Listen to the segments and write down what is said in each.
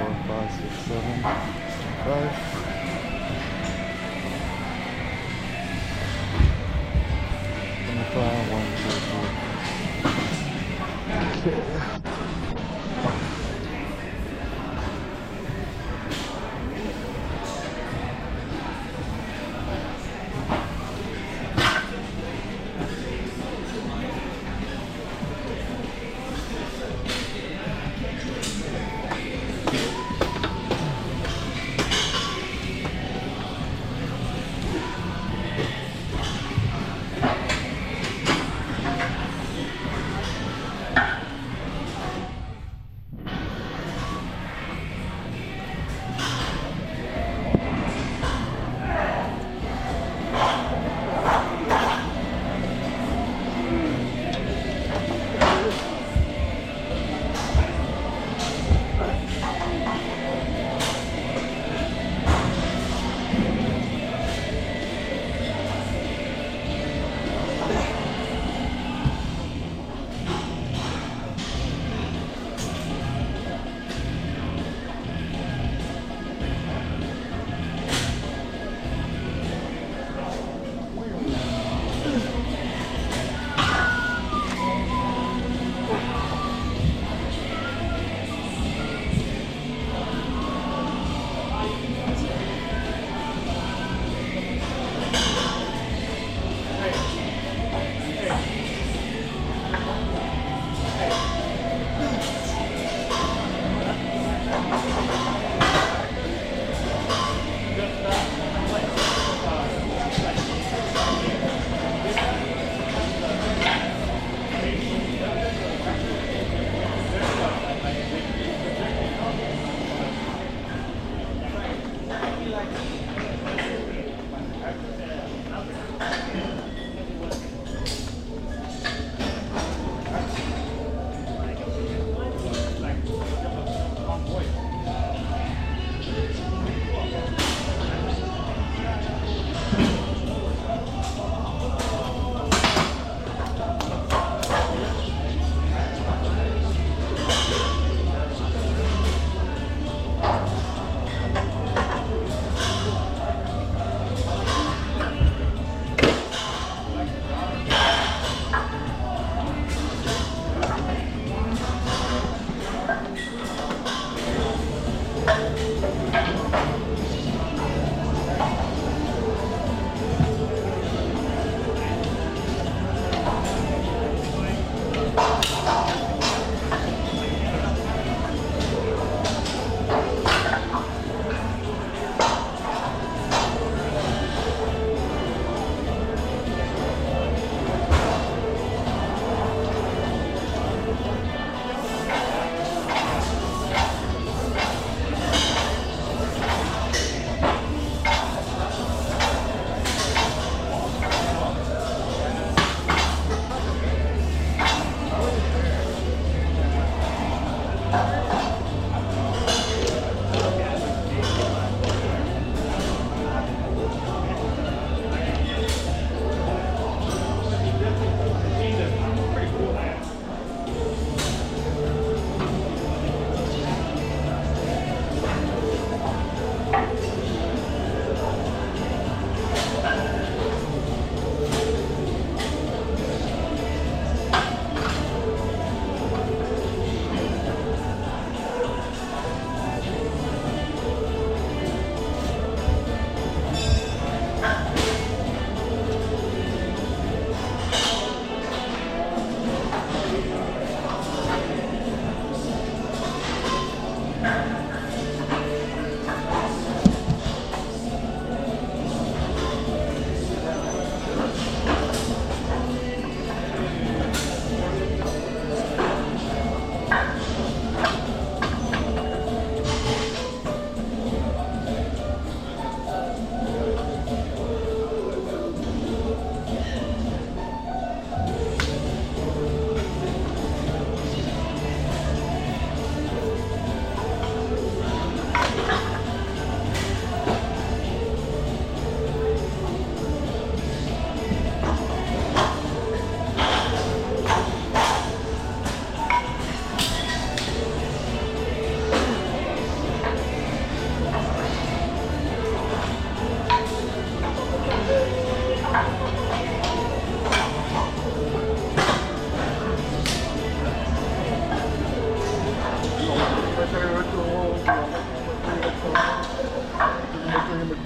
four, five, six, seven, five. Twenty-five, one, two, three.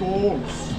gols.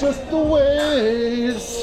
Just the ways.